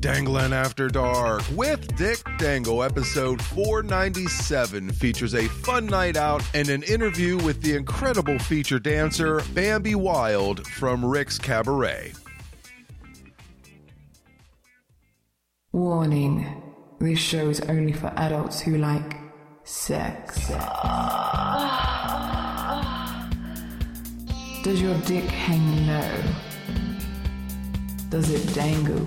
Dangling After Dark with Dick Dangle, episode 497, features a fun night out and an interview with the incredible feature dancer Bambi Wilde from Rick's Cabaret. Warning this show is only for adults who like sex. Does your dick hang low? Does it dangle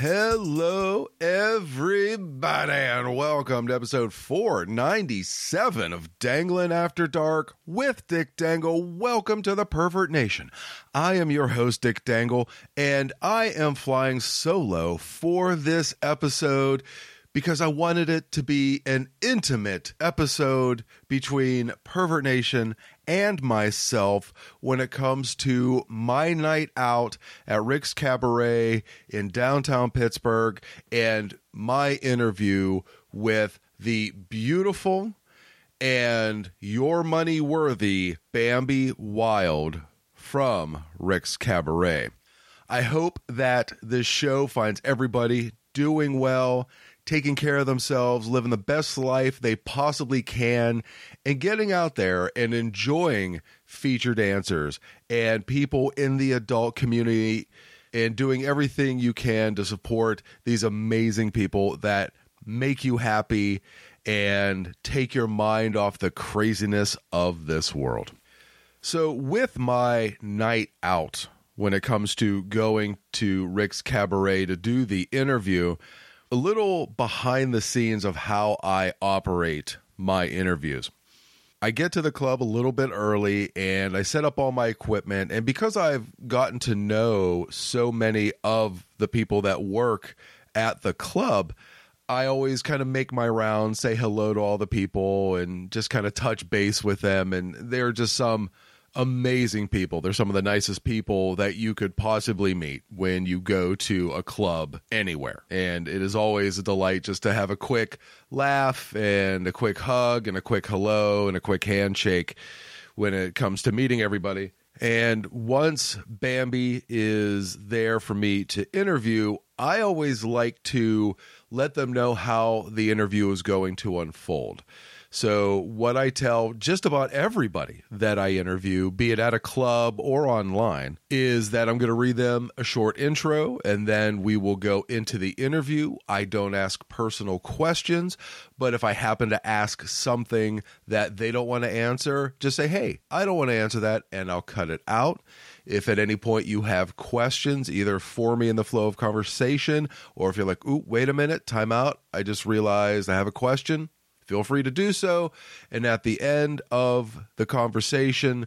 Hello, everybody, and welcome to episode 497 of Dangling After Dark with Dick Dangle. Welcome to the Pervert Nation. I am your host, Dick Dangle, and I am flying solo for this episode because I wanted it to be an intimate episode between Pervert Nation and myself when it comes to my night out at Rick's Cabaret in downtown Pittsburgh and my interview with the beautiful and your money worthy Bambi Wilde from Rick's Cabaret. I hope that this show finds everybody doing well taking care of themselves, living the best life they possibly can, and getting out there and enjoying feature dancers and people in the adult community and doing everything you can to support these amazing people that make you happy and take your mind off the craziness of this world. So, with my night out, when it comes to going to Rick's Cabaret to do the interview, a little behind the scenes of how I operate my interviews. I get to the club a little bit early and I set up all my equipment. And because I've gotten to know so many of the people that work at the club, I always kind of make my rounds, say hello to all the people, and just kind of touch base with them. And they're just some amazing people. They're some of the nicest people that you could possibly meet when you go to a club anywhere. And it is always a delight just to have a quick laugh and a quick hug and a quick hello and a quick handshake when it comes to meeting everybody. And once Bambi is there for me to interview, I always like to let them know how the interview is going to unfold. So, what I tell just about everybody that I interview, be it at a club or online, is that I'm going to read them a short intro and then we will go into the interview. I don't ask personal questions, but if I happen to ask something that they don't want to answer, just say, hey, I don't want to answer that, and I'll cut it out. If at any point you have questions, either for me in the flow of conversation, or if you're like, ooh, wait a minute, time out, I just realized I have a question, feel free to do so. And at the end of the conversation,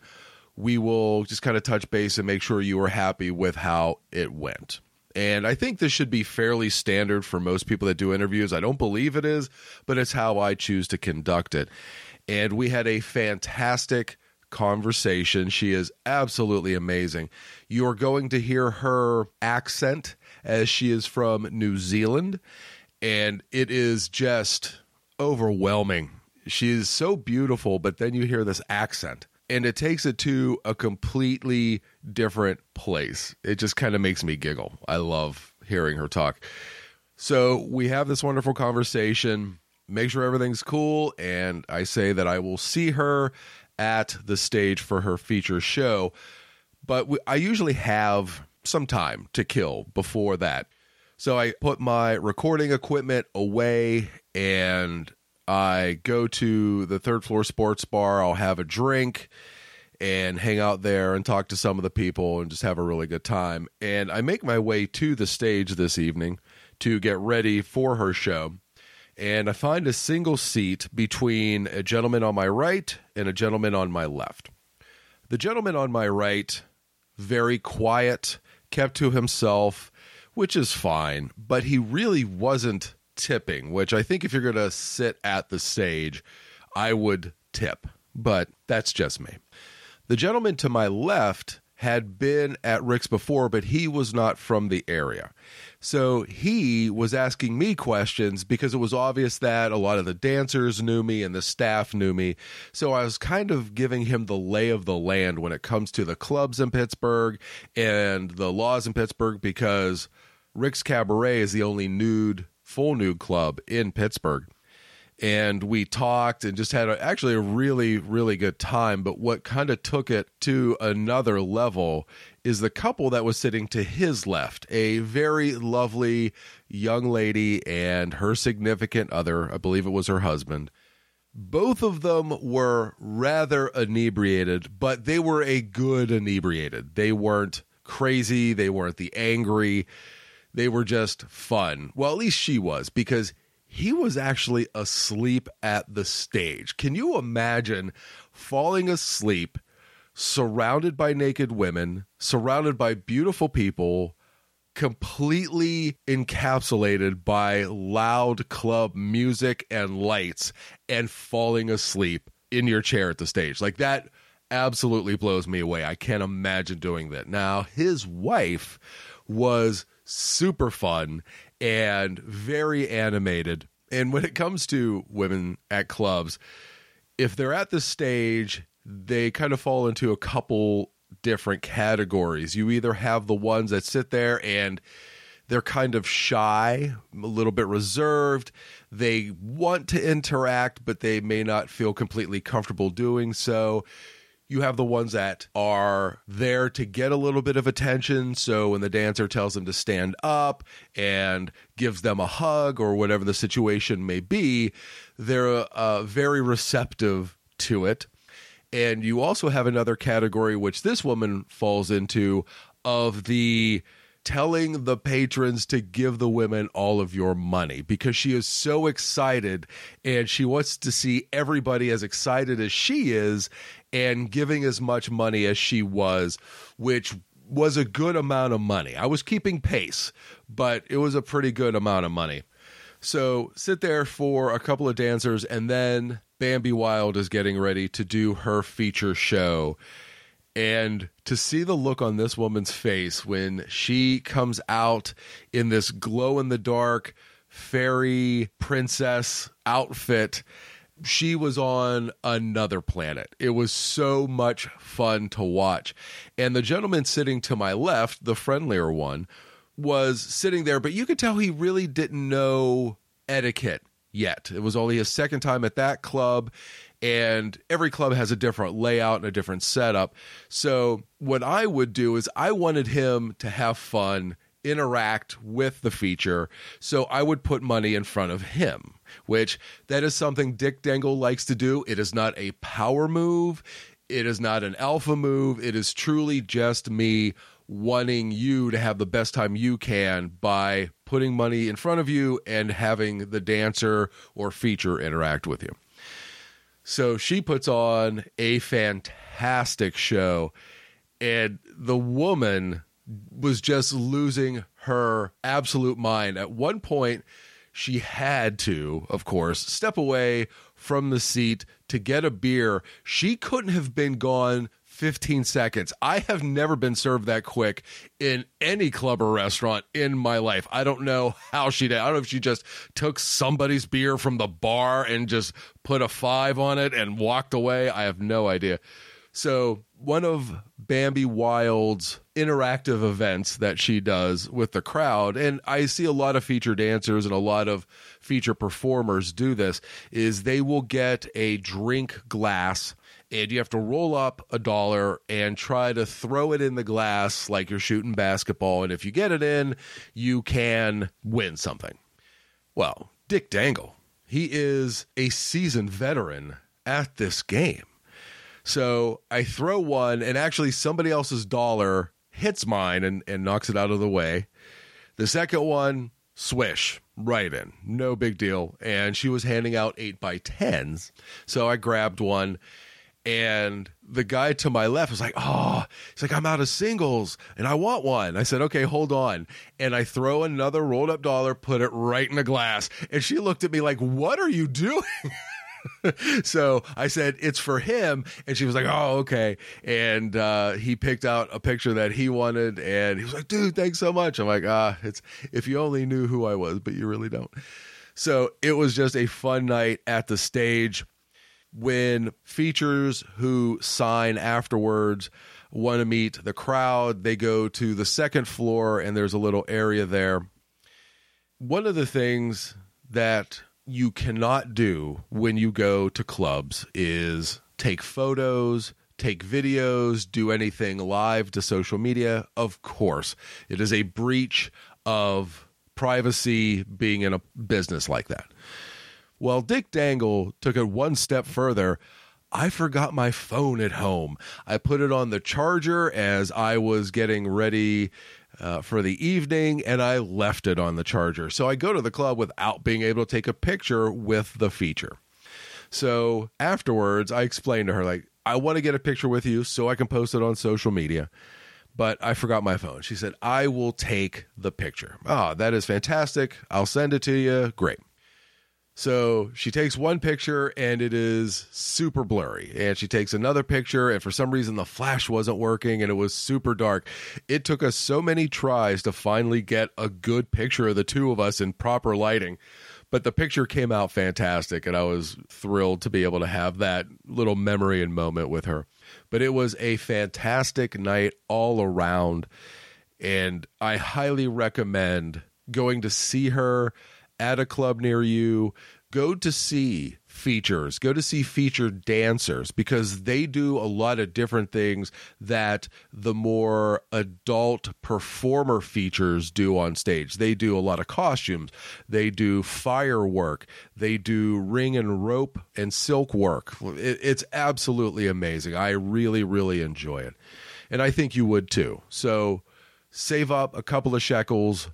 we will just kind of touch base and make sure you are happy with how it went. And I think this should be fairly standard for most people that do interviews. I don't believe it is, but it's how I choose to conduct it. And we had a fantastic conversation. She is absolutely amazing. You are going to hear her accent as she is from New Zealand, and it is just overwhelming. She is so beautiful, but then you hear this accent and it takes it to a completely different place. It just kind of makes me giggle. I love hearing her talk. So we have this wonderful conversation, make sure everything's cool, and I say that I will see her at the stage for her feature show. But we, I usually have some time to kill before that. So I put my recording equipment away and I go to the third floor sports bar. I'll have a drink and hang out there and talk to some of the people and just have a really good time. And I make my way to the stage this evening to get ready for her show. And I find a single seat between a gentleman on my right and a gentleman on my left. The gentleman on my right, very quiet, kept to himself, which is fine, but he really wasn't tipping, which I think if you're going to sit at the stage, I would tip, but that's just me. The gentleman to my left had been at Rick's before, but he was not from the area. So he was asking me questions because it was obvious that a lot of the dancers knew me and the staff knew me. So I was kind of giving him the lay of the land when it comes to the clubs in Pittsburgh and the laws in Pittsburgh because Rick's Cabaret is the only nude, full nude club in Pittsburgh. And we talked and just had a, actually a really really good time. But what kind of took it to another level is the couple that was sitting to his left a very lovely young lady and her significant other. I believe it was her husband. Both of them were rather inebriated but they were a good inebriated. They weren't crazy. They weren't the angry they were just fun well at least she was because he was actually asleep at the stage. Can you imagine falling asleep surrounded by naked women, surrounded by beautiful people, completely encapsulated by loud club music and lights, and falling asleep in your chair at the stage? Like that absolutely blows me away. I can't imagine doing that. Now, his wife was super fun and very animated. And when it comes to women at clubs, if they're at the stage, they kind of fall into a couple different categories. You either have the ones that sit there and they're kind of shy, a little bit reserved. They want to interact, but they may not feel completely comfortable doing so. You have the ones that are there to get a little bit of attention. So when the dancer tells them to stand up and gives them a hug or whatever the situation may be, they're uh, very receptive to it. And you also have another category, which this woman falls into, of the telling the patrons to give the women all of your money because she is so excited and she wants to see everybody as excited as she is and giving as much money as she was, which was a good amount of money. I was keeping pace, but it was a pretty good amount of money. So sit there for a couple of dancers, and then Bambi Wilde is getting ready to do her feature show. And to see the look on this woman's face when she comes out in this glow in the dark fairy princess outfit she was on another planet. It was so much fun to watch. And the gentleman sitting to my left, the friendlier one, was sitting there, but you could tell he really didn't know etiquette yet. It was only his second time at that club, and every club has a different layout and a different setup. So, what I would do is I wanted him to have fun, interact with the feature. So, I would put money in front of him which that is something Dick Dangle likes to do. It is not a power move. It is not an alpha move. It is truly just me wanting you to have the best time you can by putting money in front of you and having the dancer or feature interact with you. So she puts on a fantastic show, and the woman was just losing her absolute mind. At one point, she had to, of course, step away from the seat to get a beer. She couldn't have been gone 15 seconds. I have never been served that quick in any club or restaurant in my life. I don't know how she did. I don't know if she just took somebody's beer from the bar and just put a five on it and walked away. I have no idea. So, one of Bambi Wilde's interactive events that she does with the crowd, and I see a lot of feature dancers and a lot of feature performers do this, is they will get a drink glass and you have to roll up a dollar and try to throw it in the glass like you're shooting basketball. And if you get it in, you can win something. Well, Dick Dangle, he is a seasoned veteran at this game. So I throw one, and actually somebody else's dollar hits mine and, and knocks it out of the way. The second one, swish, right in. No big deal. And she was handing out eight by tens. So I grabbed one And the guy to my left was like, Oh, he's like, I'm out of singles and I want one. I said, Okay, hold on. And I throw another rolled up dollar, put it right in the glass. And she looked at me like, What are you doing? so I said it's for him, and she was like, "Oh, okay." And uh, he picked out a picture that he wanted, and he was like, "Dude, thanks so much." I'm like, "Ah, it's if you only knew who I was, but you really don't." So it was just a fun night at the stage. When features who sign afterwards want to meet the crowd, they go to the second floor, and there's a little area there. One of the things that you cannot do when you go to clubs is take photos, take videos, do anything live to social media. Of course, it is a breach of privacy being in a business like that. Well, Dick Dangle took it one step further. I forgot my phone at home. I put it on the charger as I was getting ready uh, for the evening and I left it on the charger. So I go to the club without being able to take a picture with the feature. So afterwards, I explained to her, like, I want to get a picture with you so I can post it on social media, but I forgot my phone. She said, I will take the picture. Oh, that is fantastic. I'll send it to you. Great. So she takes one picture and it is super blurry. And she takes another picture, and for some reason, the flash wasn't working and it was super dark. It took us so many tries to finally get a good picture of the two of us in proper lighting. But the picture came out fantastic, and I was thrilled to be able to have that little memory and moment with her. But it was a fantastic night all around. And I highly recommend going to see her at a club near you, go to see features, go to see featured dancers because they do a lot of different things that the more adult performer features do on stage. They do a lot of costumes, they do firework, they do ring and rope and silk work. It, it's absolutely amazing. I really, really enjoy it. And I think you would too. So save up a couple of shekels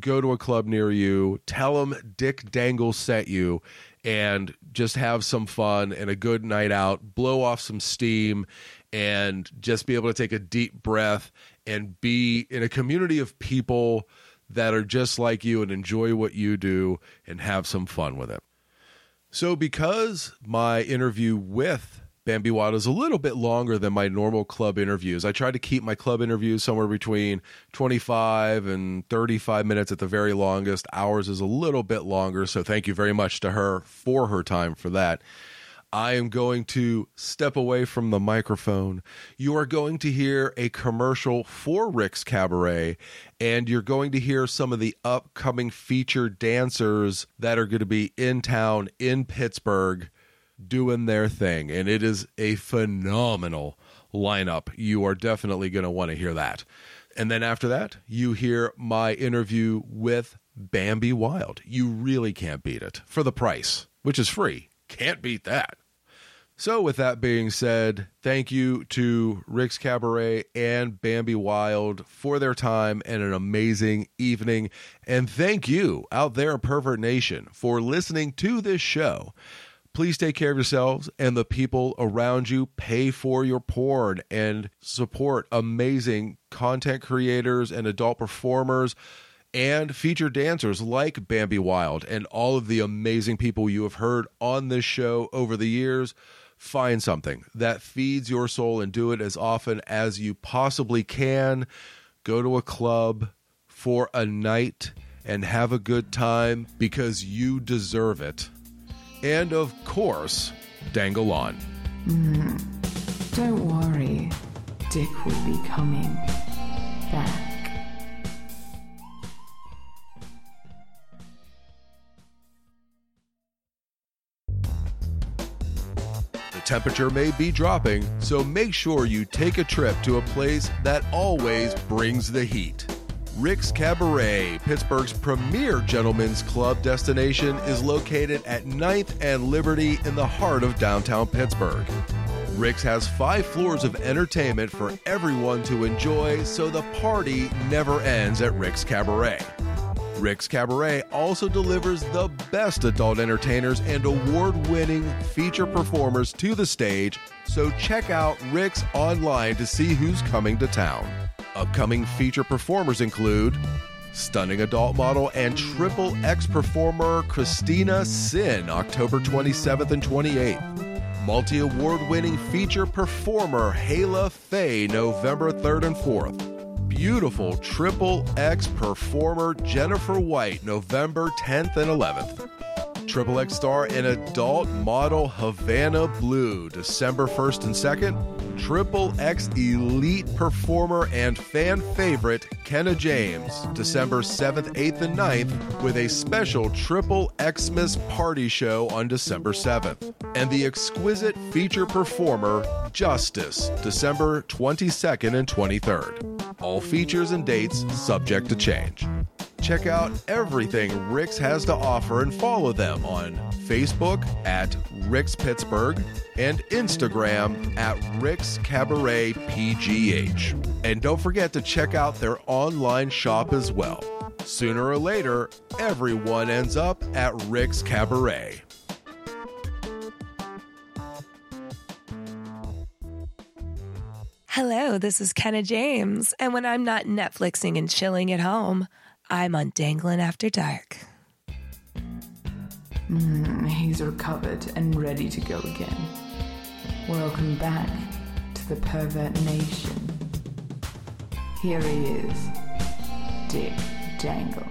go to a club near you, tell them Dick Dangle sent you, and just have some fun and a good night out, blow off some steam, and just be able to take a deep breath and be in a community of people that are just like you and enjoy what you do and have some fun with it. So, because my interview with Bambi Wilde is a little bit longer than my normal club interviews. I try to keep my club interviews somewhere between 25 and 35 minutes at the very longest. Ours is a little bit longer, so thank you very much to her for her time for that. I am going to step away from the microphone. You are going to hear a commercial for Rick's Cabaret, and you're going to hear some of the upcoming featured dancers that are going to be in town in Pittsburgh doing their thing, and it is a phenomenal lineup. You are definitely going to want to hear that. And then after that, you hear my interview with Bambi Wilde. You really can't beat it for the price, which is free. Can't beat that. So, with that being said, thank you to Rick's Cabaret and Bambi Wilde for their time and an amazing evening. And thank you out there, Pervert Nation, for listening to this show. Please take care of yourselves and the people around you. Pay for your porn and support amazing content creators and adult performers and featured dancers like Bambi Wilde and all of the amazing people you have heard on this show over the years. Find something that feeds your soul and do it as often as you possibly can. Go to a club for a night and have a good time because you deserve it and, of course, dangle on. Mm, don't worry, Dick will be coming back. The temperature may be dropping, so make sure you take a trip to a place that always brings the heat. Rick's Cabaret, Pittsburgh's premier gentlemen's club destination, is located at 9th and Liberty in the heart of downtown Pittsburgh. Rick's has five floors of entertainment for everyone to enjoy, so the party never ends at Rick's Cabaret. Rick's Cabaret also delivers the best adult entertainers and award winning feature performers to the stage, so check out Rick's online to see who's coming to town. Upcoming feature performers include stunning adult model and triple X performer Christina Sin, October 27th and 28th. Multi award winning feature performer Hayla Faye, November 3rd and 4th beautiful triple X performer Jennifer White, November 10th and 11th. Triple X star and adult model Havana Blue, December 1st and 2nd. Triple X elite performer and fan favorite Kenna James, December 7th, 8th, and 9th, with a special Triple Xmas party show on December 7th. And the exquisite feature performer Justice, December 22nd and 23rd. All features and dates subject to change. Check out everything Rick's has to offer and follow them on Facebook at Rick's Pittsburgh and Instagram at Rick's Cabaret PGH. And don't forget to check out their online shop as well. Sooner or later, everyone ends up at Rick's Cabaret. Hello, this is Kenna James, and when I'm not Netflixing and chilling at home, I'm on Dangling After Dark. Mm, he's recovered and ready to go again. Welcome back to the Pervert Nation. Here he is, Dick Dangle.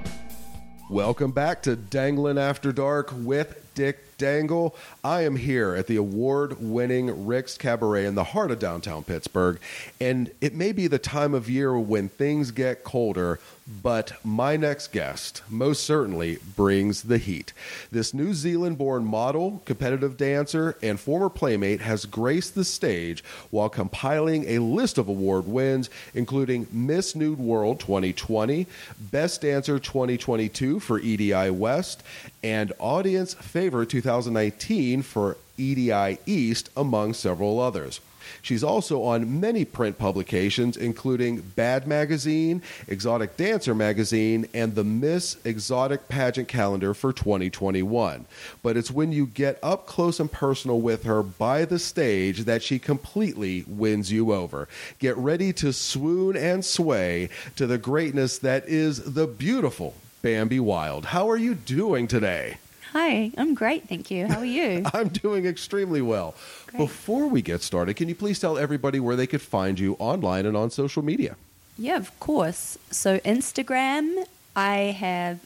Welcome back to Dangling After Dark with Dick Dangle. I am here at the award winning Rick's Cabaret in the heart of downtown Pittsburgh, and it may be the time of year when things get colder, but my next guest most certainly brings the heat. This New Zealand born model, competitive dancer, and former playmate has graced the stage while compiling a list of award wins, including Miss Nude World 2020, Best Dancer 2022 for EDI West, and Audience Favorite Favor 2019 for EDI East, among several others. She's also on many print publications, including Bad Magazine, Exotic Dancer Magazine, and the Miss Exotic Pageant Calendar for 2021. But it's when you get up close and personal with her by the stage that she completely wins you over. Get ready to swoon and sway to the greatness that is the beautiful Bambi Wilde. How are you doing today? Hi, I'm great, thank you. How are you? I'm doing extremely well. Great. Before we get started, can you please tell everybody where they could find you online and on social media? yeah, of course. So Instagram, I have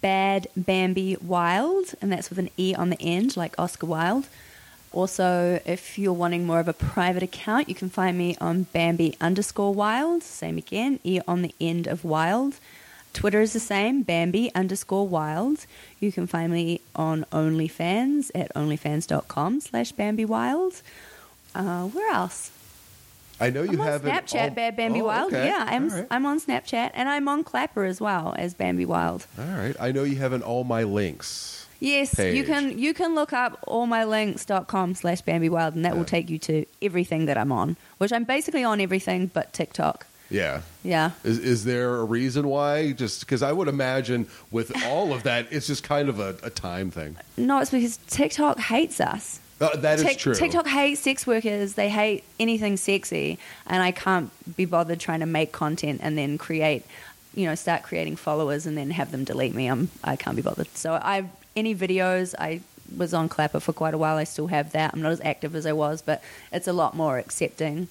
Bad Bambi Wilde, and that's with an E on the end, like Oscar Wilde. Also, if you're wanting more of a private account, you can find me on Bambi underscore Wilde, same again, E on the end of Wild. Twitter is the same, Bambi underscore Wilde. You can find me on OnlyFans at onlyfans.com slash Bambi Wilde. Uh, where else? I know you I'm have an Snapchat, all- Bad Bambi Oh, Wild. okay. Yeah, I'm right. I'm on Snapchat and I'm on Clapper as well as Bambi Wilde. All right. I know you have an all my links. Yes, Page. you can you can look up allmylinks.com slash Bambi Wilde and that Yeah. will take you to everything that I'm on, which I'm basically on everything but TikTok. Yeah. Yeah. Is, is there a reason why? Just because I would imagine with all of that, it's just kind of a, a time thing. No, it's because TikTok hates us. Uh, that is Tik- true. TikTok hates sex workers. They hate anything sexy, and I can't be bothered trying to make content and then create, you know, start creating followers and then have them delete me. I'm I can't be bothered. So I any videos I was on Clapper for quite a while. I still have that. I'm not as active as I was, but it's a lot more accepting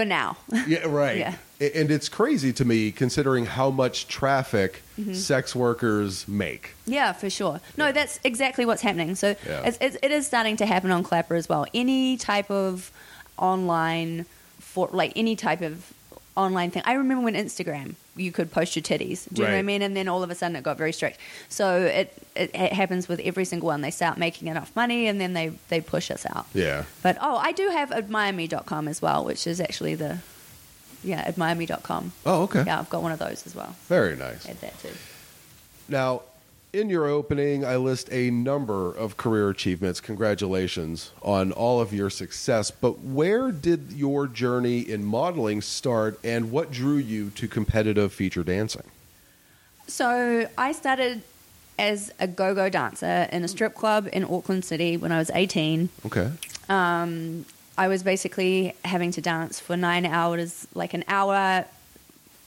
for now. Yeah, right. Yeah. And it's crazy to me considering how much traffic Mm-hmm. sex workers make. Yeah, for sure. No, that's exactly what's happening. So Yeah. it's, it's, it is starting to happen on Clapper as well. Any type of online, for like any type of online thing. I remember when Instagram, you could post your titties. Do you know what I mean? And then all of a sudden it got very strict. So it, it, it happens with every single one. They start making enough money and then they, they push us out. Yeah. But oh, I do have admireme.com as well, which is actually the, yeah, admireme.com. Oh, okay. Yeah, I've got one of those as well. Very nice. Add that too. Now, in your opening, I list a number of career achievements. Congratulations on all of your success. But where did your journey in modeling start and what drew you to competitive feature dancing? So I started as a go-go dancer in a strip club in Auckland City when I was 18. Okay. Um, I was basically having to dance for nine hours, like an hour.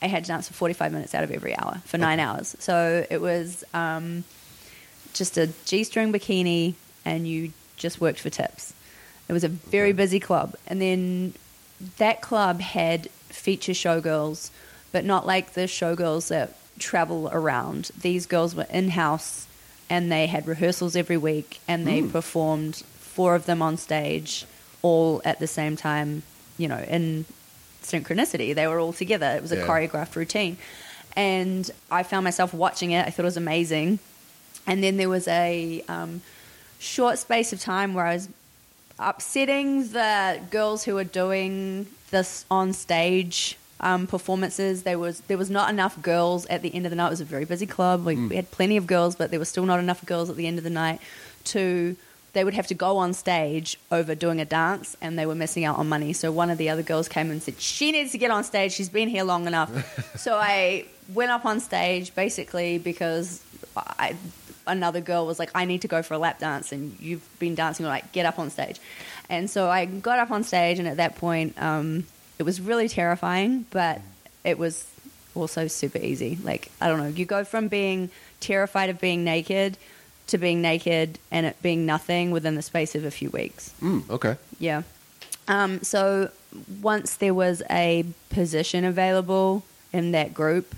I had to dance for 45 minutes out of every hour for nine hours. So it was um, just a G string bikini, and you just worked for tips. It was a very Okay. busy club. And then that club had feature showgirls, but not like the showgirls that travel around. These girls were in house and they had rehearsals every week and they performed four of them on stage all at the same time, you know, in synchronicity. They were all together. It was a Yeah. choreographed routine. And I found myself watching it. I thought it was amazing. And then there was a um, short space of time where I was upsetting the girls who were doing this on stage um, performances. There was there was not enough girls at the end of the night. It was a very busy club. We, we had plenty of girls, but there was still not enough girls at the end of the night to. They would have to go on stage over doing a dance, and they were missing out on money. So one of the other girls came and said, "She needs to get on stage. She's been here long enough." so I went up on stage basically because I, another girl was like, I need to go for a lap dance, and you've been dancing, like, get up on stage. And so I got up on stage, and at that point, um, it was really terrifying, but it was also super easy. Like, I don't know, you go from being terrified of being naked to being naked and it being nothing within the space of a few weeks. Mm, okay. Yeah. Um, so once there was a position available in that group,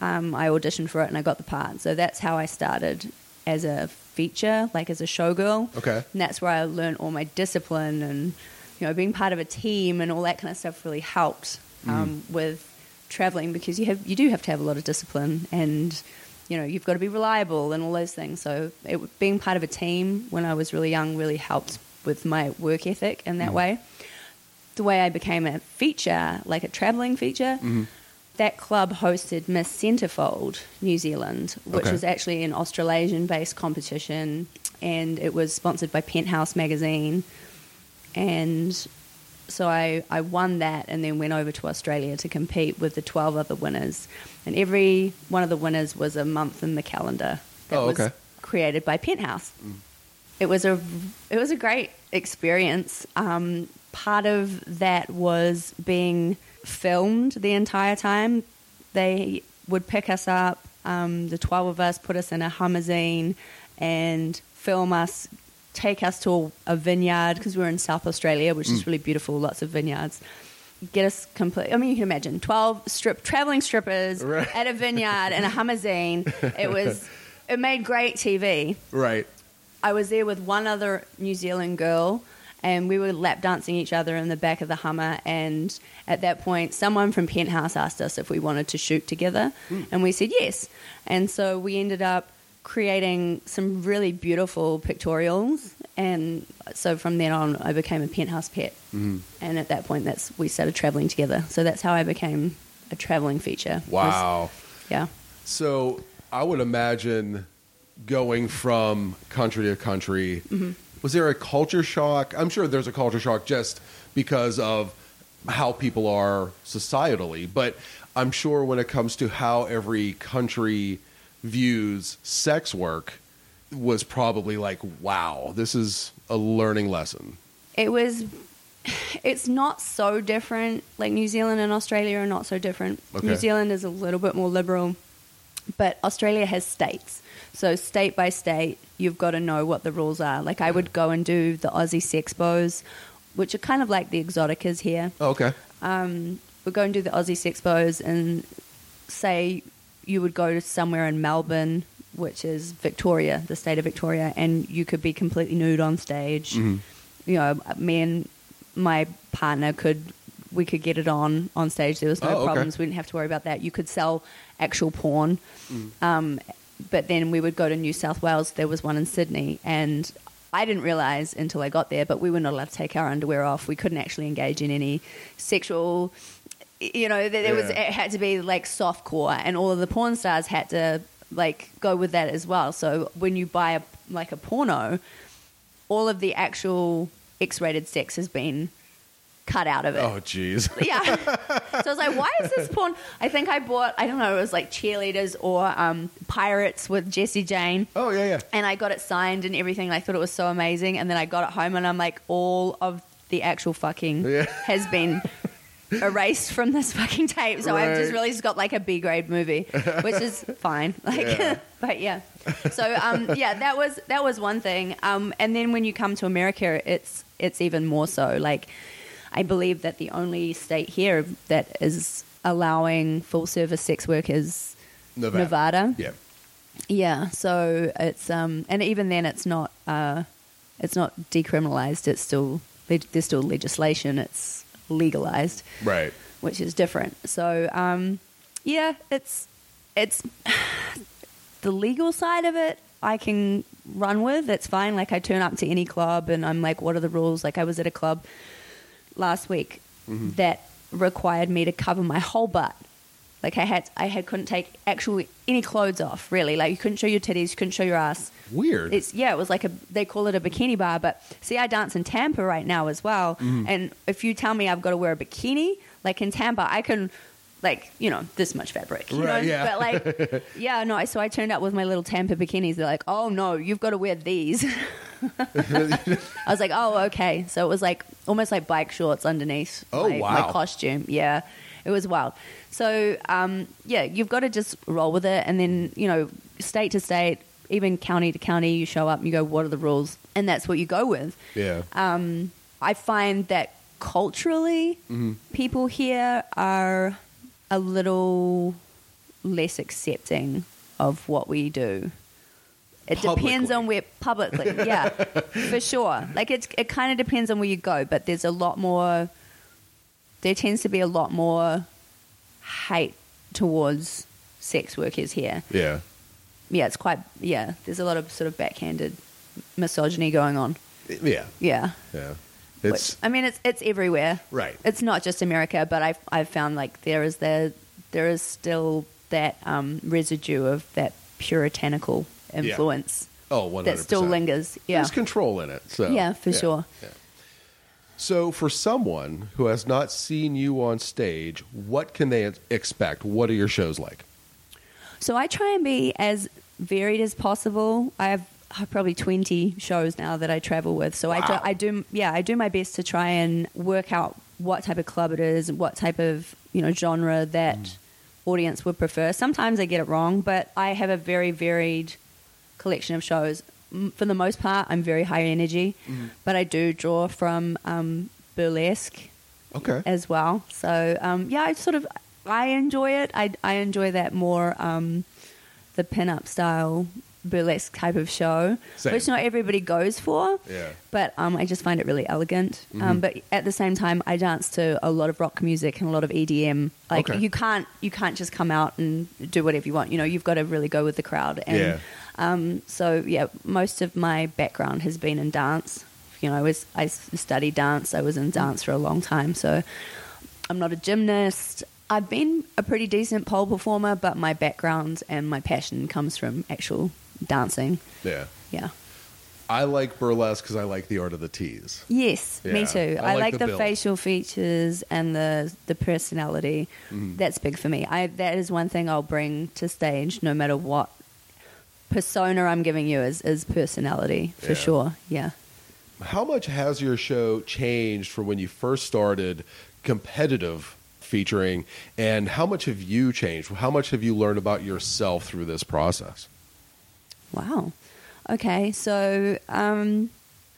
um, I auditioned for it and I got the part. So that's how I started as a feature, like as a showgirl. Okay. And that's where I learned all my discipline and, you know, being part of a team and all that kind of stuff really helped um, with traveling because you have you do have to have a lot of discipline and you know you've got to be reliable and all those things. So it, being part of a team when I was really young really helped with my work ethic in that mm. way. The way I became a feature, like a traveling feature, mm-hmm. that club hosted Miss Centerfold New Zealand, which Okay. was actually an Australasian based competition and it was sponsored by Penthouse magazine. And so I, I won that and then went over to Australia to compete with the 12 other winners. And every one of the winners was a month in the calendar that Oh, was created by Penthouse. It was a it was a great experience. Um, part of that was being filmed the entire time. They would pick us up, um, the 12 of us, put us in a Hummerzine and film us, take us to a, a vineyard because we were in South Australia, which is mm. really beautiful, lots of vineyards. Get us complete. I mean, you can imagine 12 strip traveling strippers Right. at a vineyard in a Hummerzine. It was, it made great TV. Right. I was there with one other New Zealand girl, and we were lap dancing each other in the back of the Hummer. And at that point, someone from Penthouse asked us if we wanted to shoot together, hmm. and we said yes. And so we ended up creating some really beautiful pictorials. And so from then on, I became a Penthouse pet. Mm-hmm. And at that point, that's we started traveling together. So that's how I became a traveling feature. was- Wow. yeah. So I would imagine going from country to country. Mm-hmm. Was there a culture shock? I'm sure there's a culture shock just because of how people are societally, but I'm sure when it comes to how every country views sex work was probably like, wow, this is a learning lesson. it was it's not so different like new zealand and australia are not so different Okay. new zealand is a little bit more liberal but australia has states so state by state you've got to know what the rules are like i would go and do the aussie sex sexpos which are kind of like the Exxxoticas here Oh, okay. um, would go and do the Aussie sex Sexpos and say you would go to somewhere in Melbourne, which is Victoria, the state of Victoria, and you could be completely nude on stage. Mm-hmm. You know, me and my partner could we could get it on on stage. There was no Oh, okay. problems. We didn't have to worry about that. You could sell actual porn. Mm. Um, but then we would go to New South Wales. There was one in Sydney, and I didn't realize until I got there, but we were not allowed to take our underwear off. We couldn't actually engage in any sexual. You know, there there was Yeah. it had to be like soft core, and all of the porn stars had to like go with that as well. So when you buy a like a porno, all of the actual X-rated sex has been cut out of it. Oh, jeez. Yeah. so I was like, why is this porn? I think I bought, I don't know, it was like cheerleaders or um, pirates with Jesse Jane. Oh, yeah, yeah. And I got it signed and everything. And I thought it was so amazing. And then I got it home and I'm like, all of the actual fucking Yeah. has been erased from this fucking tape. So I've Right. just really just got like a B grade movie, which is fine. Like, Yeah. but yeah. So um, yeah, that was that was one thing. Um, and then when you come to America, it's it's even more so. Like, I believe that the only state here that is allowing full service sex work is Nevada. Nevada. Yeah. Yeah, so it's um, and even then, it's not uh, it's not decriminalized. It's still there's still legislation. It's legalized, Right. which is different. So um, yeah, it's it's the legal side of it. I can run with. It's fine. Like I turn up to any club, and I'm like, what are the rules? Like I was at a club last week that required me to cover my whole butt. Like I had, I had couldn't take actual any clothes off. Really, like you couldn't show your titties, you couldn't show your ass. Weird. It's yeah, it was like a they call it a bikini bar. But see, I dance in Tampa right now as well. Mm-hmm. And if you tell me I've got to wear a bikini, like in Tampa, I can like you know this much fabric, you Right, know. yeah. But like yeah, no. So I turned up with my little Tampa bikinis. They're like, oh no, you've got to wear these. I was like, oh okay. So it was like almost like bike shorts underneath. Oh, my, wow. my costume. Yeah, it was wild. So um, yeah, you've got to just roll with it, and then you know, state to state, even county to county, you show up and you go, what are the rules, and that's what you go with. yeah. Um, I find that culturally, people here are a little less accepting of what we do. It depends on where publicly, yeah, for sure. Like it's it kind of depends on where you go, but there's a lot more. There tends to be a lot more hate towards sex workers here. yeah. Yeah, it's quite yeah. There's a lot of sort of backhanded misogyny going on. Yeah. Yeah, Yeah. which, It's I mean, it's it's everywhere. right. It's not just America, but I've I've found like there is there there is still that um, residue of that puritanical influence Oh, 100%. that still lingers. Yeah, There's control in it. So Yeah, for sure. yeah. So, for someone who has not seen you on stage, what can they expect? What are your shows like? So I try and be as varied as possible. I have probably 20 shows now that I travel with. So I, do, I do, yeah, I do my best to try and work out what type of club it is, what type of, you know, genre that Mm. audience would prefer. Sometimes I get it wrong, but I have a very varied collection of shows. For the most part, I'm very high energy, Mm-hmm. but I do draw from um, burlesque Okay. as well. So um, yeah, I sort of I enjoy it. I I enjoy that more um, the pin-up style burlesque type of show, Same. which not everybody goes for. Yeah. But um, I just find it really elegant. Mm-hmm. Um, but at the same time, I dance to a lot of rock music and a lot of EDM. Like Okay. you can't you can't just come out and do whatever you want. You know, you've got to really go with the crowd. And, Yeah. Um, so yeah, most of my background has been in dance. You know, I was I studied dance. I was in dance for a long time. So I'm not a gymnast. I've been a pretty decent pole performer, but my background and my passion comes from actual dancing. Yeah. Yeah. I like burlesque because I like the art of the tease. Yes, Yeah, me too. I I, like like, the the, facial features and the the personality. Mm-hmm. That's big for me. I that is one thing I'll bring to stage, no matter what persona I'm giving you is is personality for Yeah. sure. Yeah. How much has your show changed from when you first started competitive featuring, and how much have you changed? How much have you learned about yourself through this process? Wow. Okay, so um,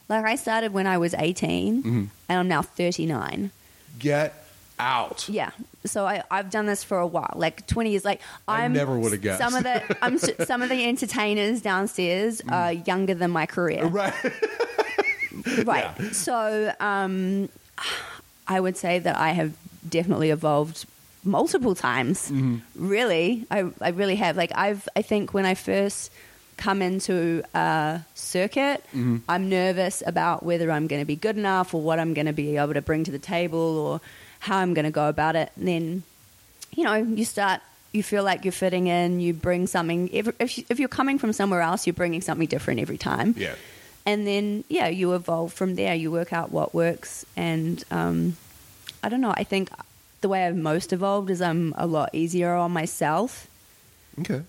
like I started when I was 18, Mm-hmm. and I'm now 39. Get out. Yeah. So I, I've done this for a while, like 20 years. Like I I'm never would've guessed. Some of the I'm some of the entertainers downstairs mm. are younger than my career. Right. Right. So um, I would say that I have definitely evolved multiple times. Mm-hmm. Really, I, I really have. Like I've, I think when I first come into a circuit, mm-hmm. I'm nervous about whether I'm going to be good enough or what I'm going to be able to bring to the table or how I'm going to go about it. And then, you know, you start. You feel like you're fitting in. You bring something. If, if, you- if you're coming from somewhere else, you're bringing something different every time Yeah. and then yeah you evolve from there you work out what works and um, I don't know. I think the way I've most evolved is I'm a lot easier on myself. Okay.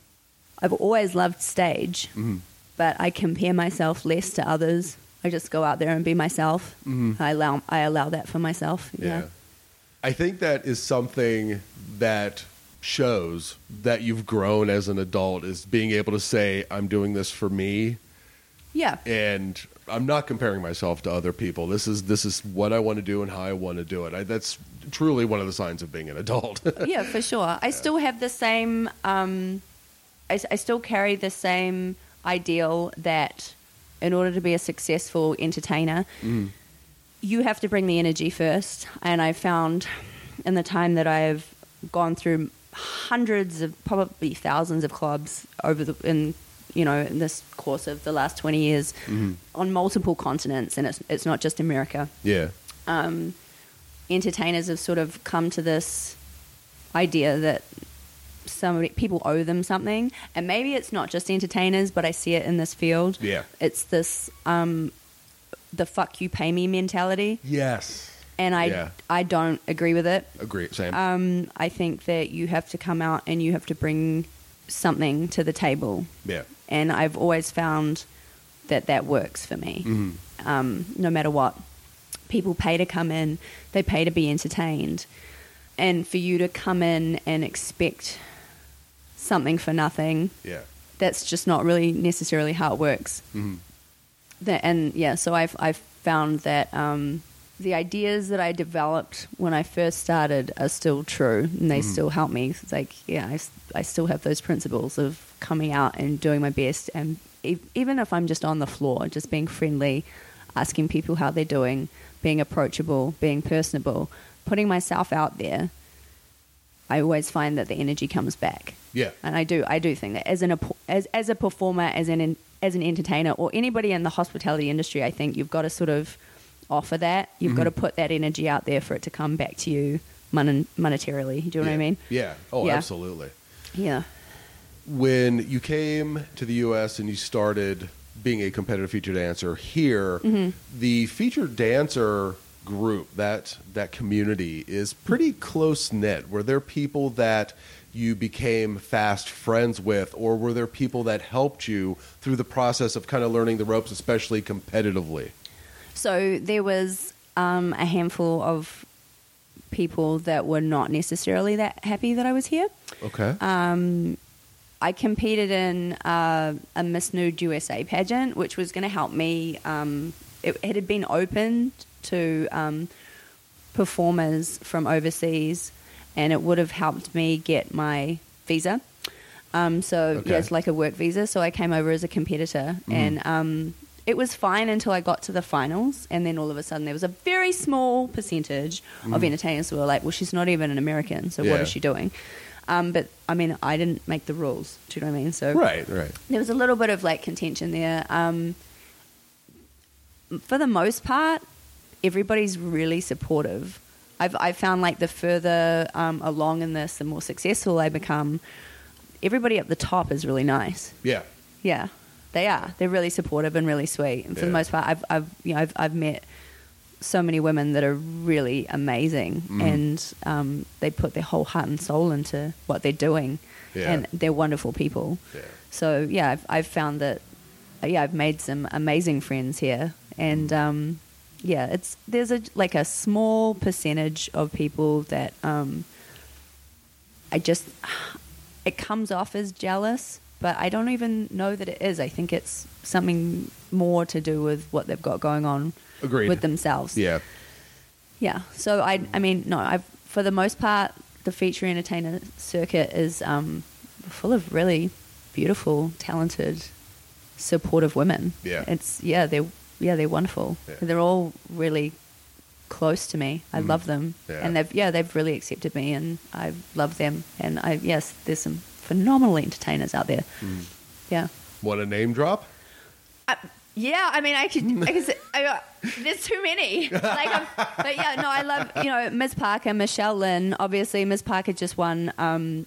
I've always loved stage, Mm-hmm. but I compare myself less to others. I just go out there and be myself. I allow I allow that for myself. Mm-hmm. Yeah. Yeah. I think that is something that shows that you've grown as an adult is being able to say, I'm doing this for me Yeah. and I'm not comparing myself to other people. This is this is what I want to do and how I want to do it. I, that's truly one of the signs of being an adult. yeah, for sure. I still have the same. Um, I, I still carry the same ideal that in order to be a successful entertainer, you have to bring the energy first. And I found in the time that I've gone through hundreds of, probably thousands of clubs over the in you know in this course of the last twenty years on multiple continents, and it's it's not just America yeah. um, entertainers have sort of come to this idea that somebody people owe them something, and maybe it's not just entertainers, but I see it in this field. Yeah. it's this um, the fuck you pay me mentality, Yes. and I Yeah. I don't agree with it. Agree. Same. Um, I think that you have to come out and you have to bring something to the table yeah. and I've always found that that works for me. Um, no matter what, people pay to come in, they pay to be entertained, and for you to come in and expect something for nothing, Yeah. that's just not really necessarily how it works. That, and yeah, so I've I've found that um, the ideas that I developed when I first started are still true, and they still help me. It's like yeah, I, I still have those principles of coming out and doing my best, and e- even if I'm just on the floor, just being friendly, asking people how they're doing, being approachable, being personable, putting myself out there. I always find that the energy comes back Yeah. and I do I do think that as an as as a performer, as an as an entertainer, or anybody in the hospitality industry, I think you've got to sort of offer that. You've got to put that energy out there for it to come back to you mon- monetarily. Do you know yeah. what I mean? Yeah. Oh, Yeah. absolutely. Yeah. when you came to the U.S. and you started being a competitive featured dancer here, Mm-hmm. the featured dancer group that that community is pretty close knit. Were there people that you became fast friends with, or were there people that helped you through the process of kind of learning the ropes, especially competitively? So there was um, a handful of people that were not necessarily that happy that I was here. Okay. Um, I competed in uh, a Miss Nude USA pageant, which was going to help me. Um, it, it had been opened to um, performers from overseas, and it would have helped me get my visa. Um, so Okay. yeah, it's like a work visa. So I came over as a competitor, and um, it was fine until I got to the finals, and then all of a sudden there was a very small percentage of entertainers who were like, "Well, she's not even an American, so what Yeah. is she doing?" Um, but I mean, I didn't make the rules. Do you know what I mean? So right. Right. there was a little bit of like contention there. Um, for the most part, everybody's really supportive. I've I've found like the further um, along in this, the more successful I become. Everybody at the top is really nice. Yeah. Yeah, they are. They're really supportive and really sweet. And for Yeah. the most part, I've, I've you know I've, I've met so many women that are really amazing, Mm-hmm. and um, they put their whole heart and soul into what they're doing, Yeah. and they're wonderful people. Yeah. So yeah, I've, I've found that yeah I've made some amazing friends here, and um, yeah, it's there's a like a small percentage of people that um, I just it comes off as jealous, but I don't even know that it is. I think it's something more to do with what they've got going on Agreed. with themselves. Yeah. Yeah. So I, I mean, no, I've for the most part, the feature entertainer circuit is um, full of really beautiful, talented, supportive women. Yeah. It's yeah, they're yeah, they're wonderful. Yeah. They're all really close to me. I love them, Mm. Yeah. and they've yeah, they've really accepted me, and I love them. And I yes, there's some phenomenal entertainers out there. Mm. Yeah. Want a name drop? Uh, yeah, I mean, I could, I could say, I, uh, there's too many. Like, I'm, but yeah, no, I love, you know, Ms. Parker, Michelle Lynn. Obviously, Ms. Parker just won um,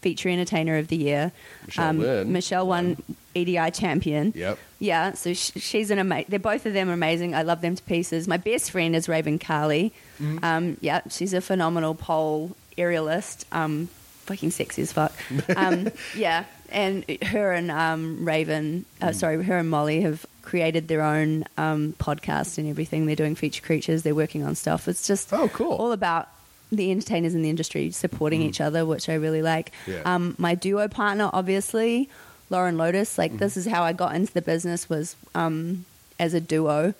feature entertainer of the year. Michelle um, Lynn Michelle won EDI champion. Yep. Yeah, so sh- she's an amazing. They're both of them are amazing. I love them to pieces. My best friend is Raven Carley. Mm-hmm. Um, yeah, she's a phenomenal pole aerialist. Um, fucking sexy as fuck. Um, yeah, and her and um, Raven, uh, sorry, her and Molly have created their own um, podcast and everything. They're doing feature creatures. They're working on stuff. It's just Oh, cool. all about the entertainers in the industry supporting each other, which I really like. Yeah. Um, my duo partner, obviously, Lauren Lotus. Like this is how I got into the business was um, as a duo,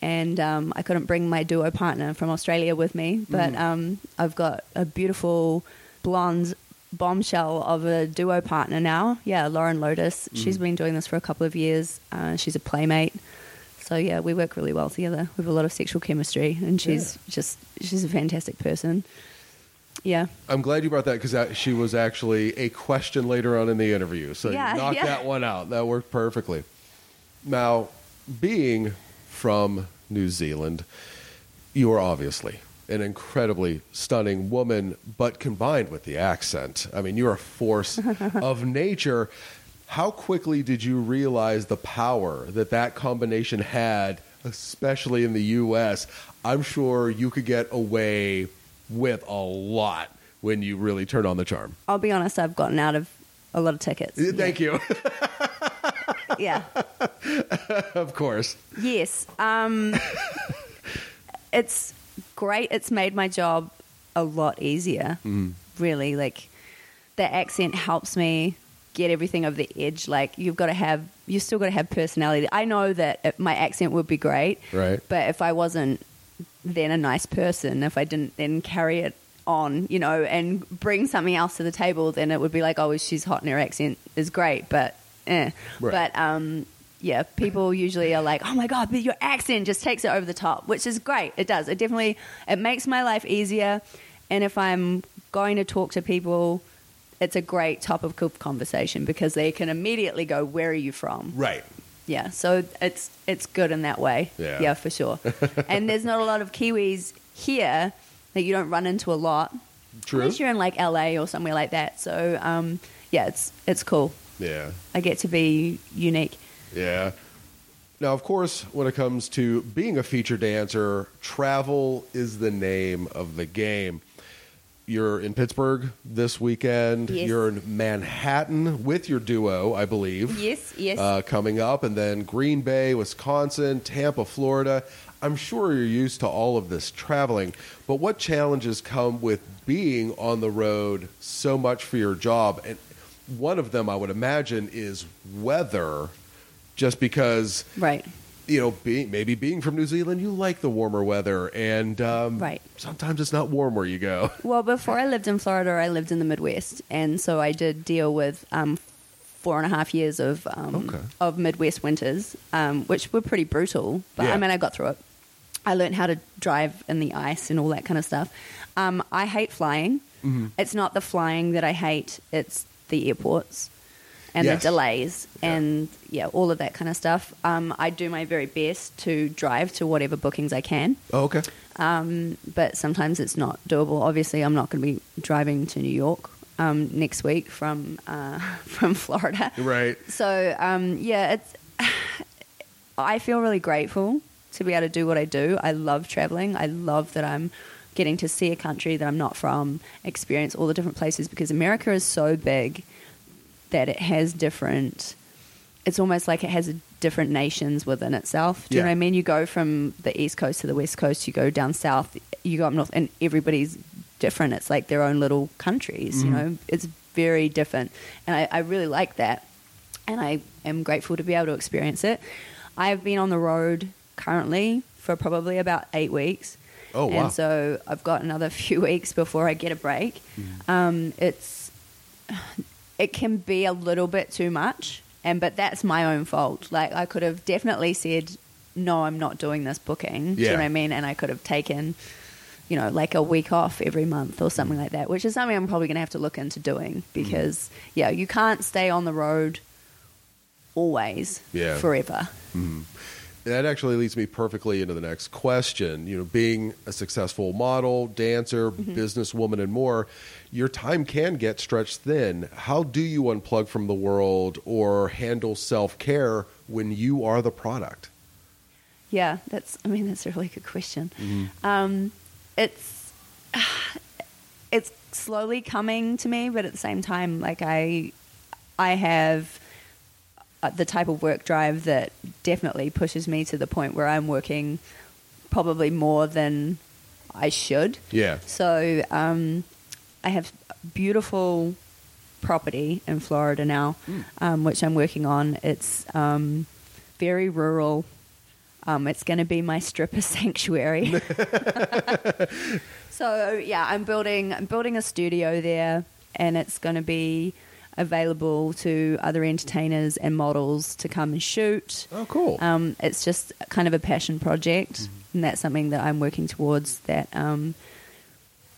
and um, I couldn't bring my duo partner from Australia with me, but um, I've got a beautiful blonde bombshell of a duo partner now. Yeah, Lauren Lotus. She's been doing this for a couple of years. Uh, she's a playmate. So yeah, we work really well together. We have a lot of sexual chemistry, and she's just she's a fantastic person. Yeah, I'm glad you brought that because she was actually a question later on in the interview. So Yeah, you knocked yeah. that one out. That worked perfectly. Now, being from New Zealand, you are obviously an incredibly stunning woman, but combined with the accent, I mean, you're a force of nature. How quickly did you realize the power that that combination had, especially in the U.S.? I'm sure you could get away with a lot when you really turn on the charm. I'll be honest. I've gotten out of a lot of tickets. Thank you. Yeah. of course. Yes. Um, it's great. It's made my job a lot easier. Really, like the accent helps me get everything over the edge. Like you've got to have, you still got to have personality. I know that my accent would be great, Right. But if I wasn't then a nice person, if I didn't then carry it on, you know, and bring something else to the table, then it would be like, oh, she's hot and her accent is great, but eh. Right. But um, yeah, people usually are like, oh my god, but your accent just takes it over the top, which is great. It does. It definitely it makes my life easier. And if I'm going to talk to people, it's a great top of conversation because they can immediately go, "Where are you from?" Right. Yeah, so it's it's good in that way. Yeah. yeah, for sure. and there's not a lot of Kiwis here that you don't run into a lot. True. Unless you're in like LA or somewhere like that. So um, yeah, it's it's cool. Yeah. I get to be unique. Yeah. Now, of course, when it comes to being a feature dancer, travel is the name of the game. You're in Pittsburgh this weekend. Yes. You're in Manhattan with your duo, I believe. Yes, yes. Uh, coming up, and then Green Bay, Wisconsin, Tampa, Florida. I'm sure you're used to all of this traveling, but what challenges come with being on the road so much for your job? And one of them, I would imagine, is weather, just because right. You know, being maybe being from New Zealand, you like the warmer weather, and um, Right. sometimes it's not warm where you go. Well, before I lived in Florida, I lived in the Midwest, and so I did deal with um, four and a half years of um, Okay. of Midwest winters, um, which were pretty brutal. But Yeah. I mean, I got through it. I learned how to drive in the ice and all that kind of stuff. Um, I hate flying. Mm-hmm. It's not the flying that I hate; it's the airports and Yes. the delays Yeah. and yeah, all of that kind of stuff. Um, I do my very best to drive to whatever bookings I can Oh, okay. but sometimes it's not doable. Obviously, I'm not going to be driving to New York um, next week from uh, from Florida. Right. So um, yeah, it's. I feel really grateful to be able to do what I do. I love traveling. I love that I'm getting to see a country that I'm not from, experience all the different places because America is so big that it has different. It's almost like it has different nations within itself. Do you know what I mean? You go from the east coast to the west coast. You go down south. You go up north, and everybody's different. It's like their own little countries. You know, it's very different, and I, I really like that and I am grateful to be able to experience it. I have been on the road currently for probably about eight weeks. Oh, wow. And so I've got another few weeks before I get a break. Um, it's it can be a little bit too much, and but that's my own fault. Like I could have definitely said, "No, I'm not doing this booking." Do you know what I mean? And I could have taken, you know, like a week off every month or something like that, which is something I'm probably going to have to look into doing mm. because, yeah, you can't stay on the road always Yeah. forever. Mm-hmm. That actually leads me perfectly into the next question. You know, being a successful model, dancer, businesswoman, and more, your time can get stretched thin. How do you unplug from the world or handle self care when you are the product? Yeah, that's. I mean, that's a really good question. Um, it's it's slowly coming to me, but at the same time, like I, I have the type of work drive that definitely pushes me to the point where I'm working probably more than I should. Yeah. So um, I have beautiful property in Florida now, um, which I'm working on. It's um, very rural. Um, it's going to be my stripper sanctuary. so yeah, I'm building. I'm building a studio there, and it's going to be available to other entertainers and models to come and shoot. Oh, cool. Um, it's just kind of a passion project, and that's something that I'm working towards. That um,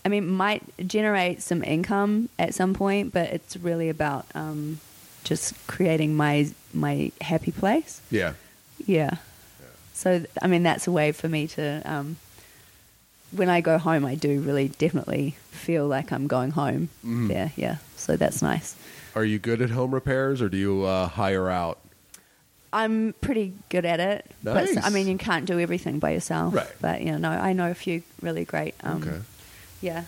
I mean, might generate some income at some point, but it's really about um, just creating my my happy place. yeah. Yeah. So I mean, that's a way for me to. Um, when I go home, I do really definitely feel like I'm going home. Yeah, yeah. So that's nice. Are you good at home repairs or do you uh, hire out? I'm pretty good at it. But I mean, you can't do everything by yourself. Right. But you know, I know a few really great. Um, Okay. Yeah,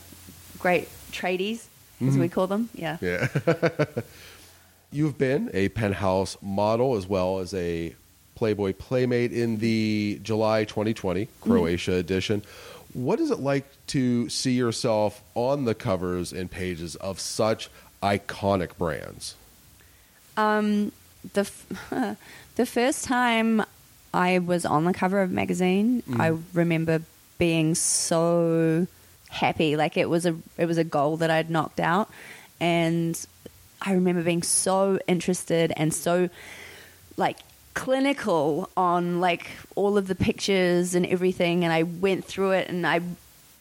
great tradies, as we call them. Yeah. Yeah. You've been a penthouse model as well as a Playboy Playmate in the July 2020 Croatia edition. What is it like to see yourself on the covers and pages of such iconic brands? Um, the f- the first time I was on the cover of a magazine, I remember being so happy. Like it was a it was a goal that I'd knocked out, and I remember being so interested and so like clinical on like all of the pictures and everything and I went through it and I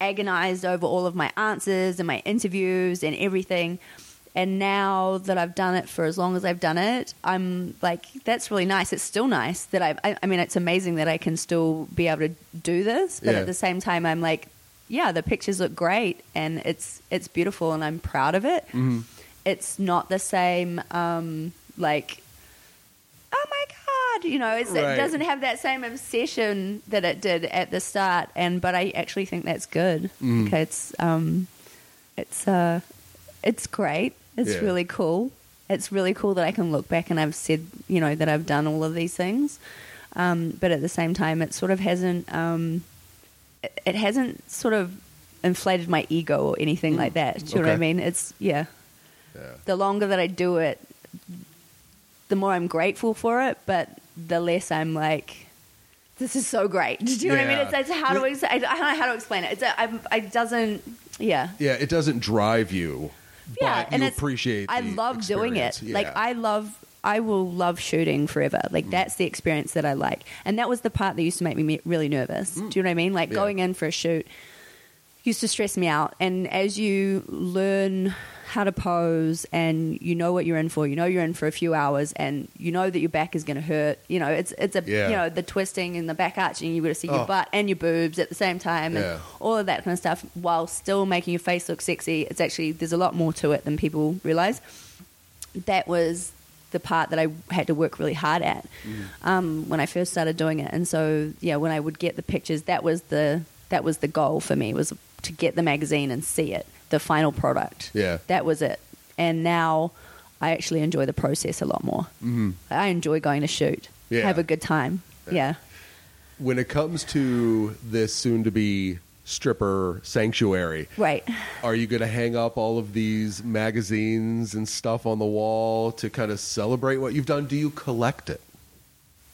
agonized over all of my answers and my interviews and everything and now that I've done it for as long as I've done it I'm like that's really nice it's still nice that I I, I mean it's amazing that I can still be able to do this but Yeah. at the same time I'm like yeah the pictures look great and it's it's beautiful and I'm proud of it it's not the same um like oh my god you know it's, Right. it doesn't have that same obsession that it did at the start and but i actually think that's good Mm. okay it's um it's uh it's great it's Yeah. really cool it's really cool that i can look back and i've said you know that i've done all of these things um but at the same time it sort of hasn't um it, it hasn't sort of inflated my ego or anything like that do you know what i Mm. Mean it's yeah Yeah. the longer that I do it, the more I'm grateful for it, but the less I'm like, this is so great. Do you know what I mean? It's, it's how do I, I don't know how to explain it. It's a, doesn't, yeah. Yeah, it doesn't drive you, Yeah, but and you appreciate I love doing it. experience. Like I love, I will love shooting forever. Like Mm. that's the experience that I like, and that was the part that used to make me really nervous. Do you know what I mean? Like Mm. Yeah. going in for a shoot used to stress me out, and as you learn how to pose and you know what you're in for, you know you're in for a few hours, and you know that your back is going to hurt. You know it's it's a Yeah. you know the twisting and the back arching. You got to see Oh. your butt and your boobs at the same time, and Yeah. all of that kind of stuff, while still making your face look sexy. It's actually there's a lot more to it than people realize. That was the part that I had to work really hard at um, when I first started doing it. And so, yeah, when I would get the pictures, that was the that was the goal for me was to get the magazine and see it, the final product. Yeah. that was it. And now I actually enjoy the process a lot more. Mm-hmm. I enjoy going to shoot, Yeah. have a good time. Yeah. when it comes to this soon to be stripper sanctuary, Right. are you going to hang up all of these magazines and stuff on the wall to kind of celebrate what you've done? Do you collect it?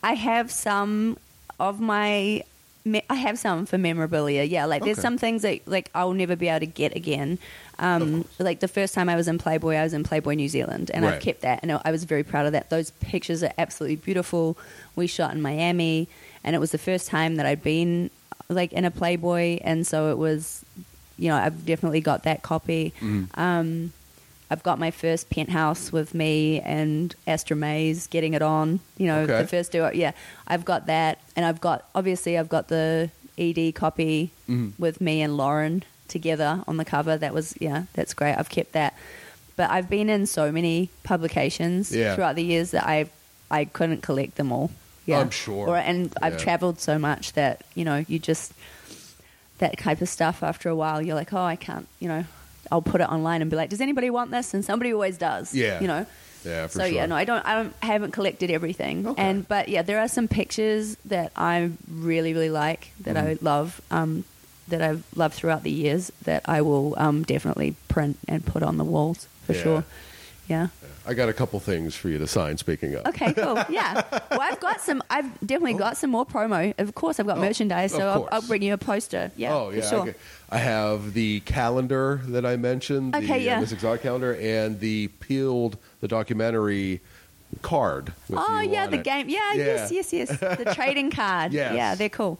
I have some of my. Me- I have some for memorabilia. Yeah, like there's Okay. some things that like I'll never be able to get again. Um, like the first time I was in Playboy, I was in Playboy New Zealand, and Right. I've kept that, and I was very proud of that. Those pictures are absolutely beautiful. We shot in Miami, and it was the first time that I'd been like in a Playboy, and so it was, you know, I've definitely got that copy. Um, I've got my first penthouse with me and Astra Mays getting it on. You know, Okay. the first duo. Yeah, I've got that, and I've got obviously I've got the ED copy Mm-hmm. with me and Lauren together on the cover. That was yeah, that's great. I've kept that. But I've been in so many publications Yeah. throughout the years that I I couldn't collect them all. Yeah, I'm sure. Or, and I've traveled so much that you know you just that type of stuff. After a while, you're like, oh, I can't. You know, I'll put it online and be like, does anybody want this? And somebody always does. Yeah. you know. Yeah, for sure. so sure. yeah, no, I don't. I don't. I haven't collected everything. Okay. And but yeah, there are some pictures that I really, really like that I Mm-hmm. love. Um, that I've loved throughout the years that I will um, definitely print and put on the walls for Yeah. sure. Yeah. I got a couple things for you to sign. Speaking of, Okay. Cool. Yeah. Well, I've got some. I've definitely got some more promo. Of course, I've got Oh, merchandise, so I'll, course. I'll bring you a poster. Yeah. oh yeah, For sure. okay. I have the calendar that I mentioned, the Okay, yeah. uh, Miss Exotic calendar, and the peeled the documentary card. With Oh you yeah, on the it. game. Yeah, Yes. Yes. Yes. The trading card. Yes. Yeah, they're cool.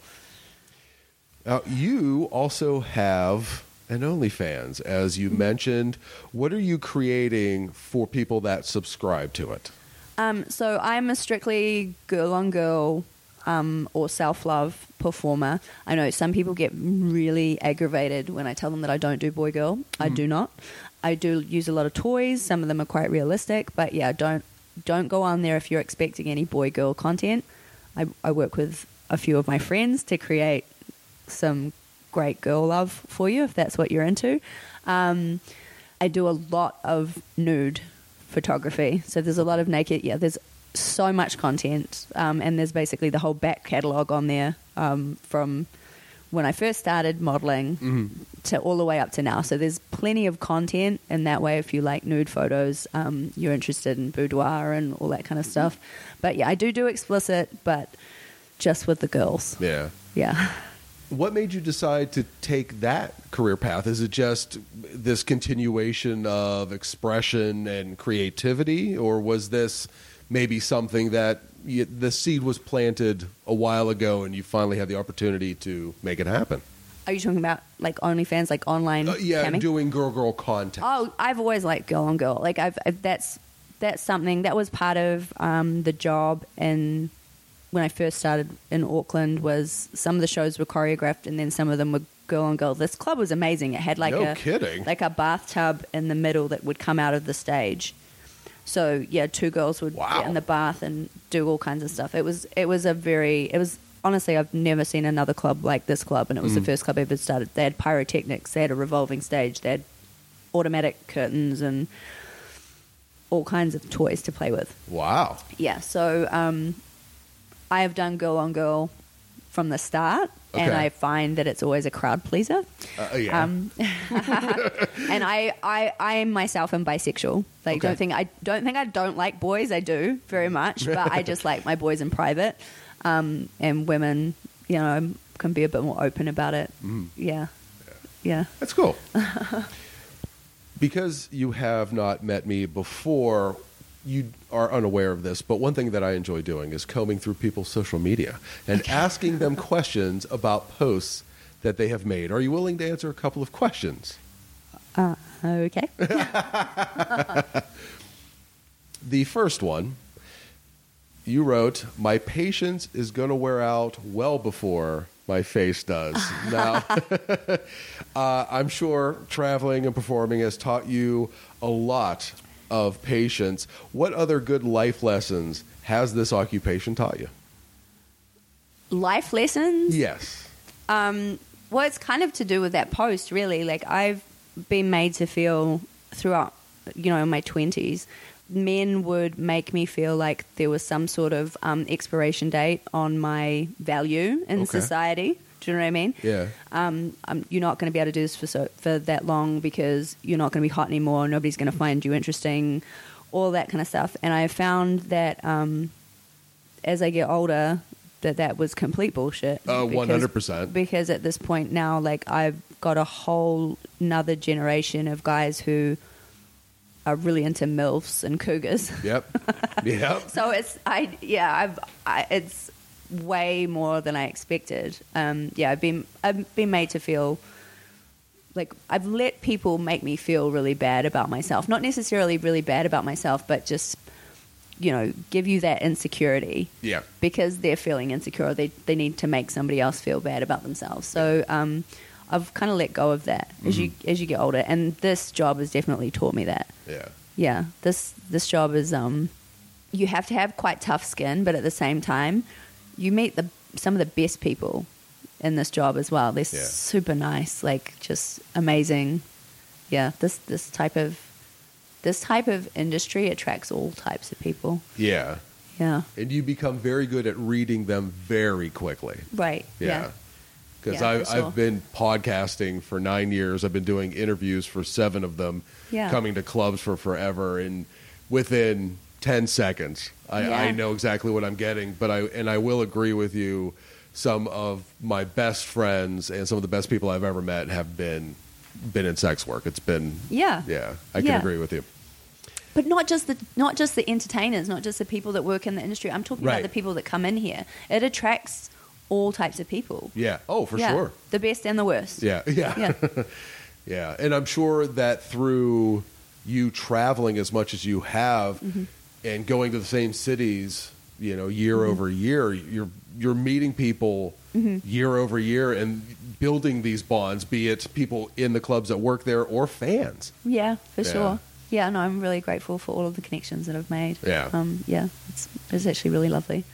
Now, you also have an OnlyFans, as you mentioned. What are you creating for people that subscribe to it? Um, so I'm a strictly girl on girl um, or self love performer. I know some people get really aggravated when I tell them that I don't do boy girl. I do not. I do use a lot of toys. Some of them are quite realistic, but yeah, don't don't go on there if you're expecting any boy girl content. I, I work with a few of my friends to create some great girl love for you if that's what you're into. Um, I do a lot of nude photography. So there's a lot of naked. Yeah, there's so much content, um, and there's basically the whole back catalog on there um, from when I first started modeling to all the way up to now. So there's plenty of content, and that way, if you like nude photos, um, you're interested in boudoir and all that kind of stuff. But yeah, I do do explicit, but just with the girls. Yeah. Yeah. What made you decide to take that career path? Is it just this continuation of expression and creativity, or was this maybe something that you, the seed was planted a while ago and you finally had the opportunity to make it happen? Are you talking about like OnlyFans, like online? Uh, yeah, camming? doing girl girl content. Oh, I've always liked girl on girl. Like I've, I've that's that's something that was part of um, the job and when I first started in Auckland was some of the shows were choreographed and then some of them were girl on girl. This club was amazing. It had like No a kidding. like a bathtub in the middle that would come out of the stage. So yeah, two girls would Wow. get in the bath and do all kinds of stuff. It was it was a very it was honestly I've never seen another club like this club and it was Mm. the first club I ever started. They had pyrotechnics, they had a revolving stage, they had automatic curtains and all kinds of toys to play with. Wow. Yeah, so um, I have done girl on girl from the start, and I find that it's always a crowd pleaser. Uh, yeah. Um, and I, I, I myself am bisexual. Like, Okay. don't think I don't think I don't like boys. I do very much, but I just like my boys in private. Um, and women, you know, can be a bit more open about it. Mm. Yeah, yeah. That's cool. because you have not met me before, you are unaware of this, but one thing that I enjoy doing is combing through people's social media and asking them questions about posts that they have made. Are you willing to answer a couple of questions? Uh, okay. The first one, you wrote, My patience is going to wear out well before my face does. now, uh, I'm sure traveling and performing has taught you a lot of patience. What other good life lessons has this occupation taught you? Life lessons. Yes. Um, well, it's kind of to do with that post, really. Like I've been made to feel throughout, you know, my twenties, men would make me feel like there was some sort of um, expiration date on my value in Okay. society. Do you know what I mean? Yeah. um, um, you're not going to be able to do this for so, for that long because you're not going to be hot anymore. Nobody's going to find you interesting, all that kind of stuff. And I found that um, as I get older, that that was complete bullshit. Uh, 100%. Because at this point now, like I've got a whole another generation of guys who are really into milfs and cougars. Yep. yep. So it's I yeah I've I, it's way more than I expected. Um, yeah, I've been I've been made to feel like I've let people make me feel really bad about myself. Not necessarily really bad about myself, but just you know, give you that insecurity Yeah. because they're feeling insecure. They they need to make somebody else feel bad about themselves. So um, I've kind of let go of that as you as you get older, and this job has definitely taught me that. Yeah. Yeah, this this job is um, you have to have quite tough skin, but at the same time, you meet the some of the best people in this job as well. They're Yeah. super nice, like just amazing. Yeah, this this type of this type of industry attracts all types of people. Yeah. Yeah, And you become very good at reading them very quickly. right. Yeah. Yeah, Because Yeah, I've, sure. I've been podcasting for nine years. I've been doing interviews for seven of them, Yeah. coming to clubs for forever. And within 10 seconds, I, Yeah. I know exactly what I'm getting. But I, and I will agree with you, some of my best friends and some of the best people I've ever met have been been in sex work. It's been, yeah. yeah, I can Yeah. agree with you. But not just the not just the entertainers, not just the people that work in the industry. I'm talking Right. about the people that come in here. It attracts all types of people. Yeah. Oh, for Yeah. sure. The best and the worst. Yeah, yeah, Yeah. yeah. And I'm sure that through you traveling as much as you have Mm-hmm. And going to the same cities, you know, year Mm-hmm. over year, you're you're meeting people Mm-hmm. year over year and building these bonds, be it people in the clubs that work there or fans. Yeah, for Yeah. sure. Yeah, no, I'm really grateful for all of the connections that I've made. Yeah. Um, yeah, it's, it's actually really lovely.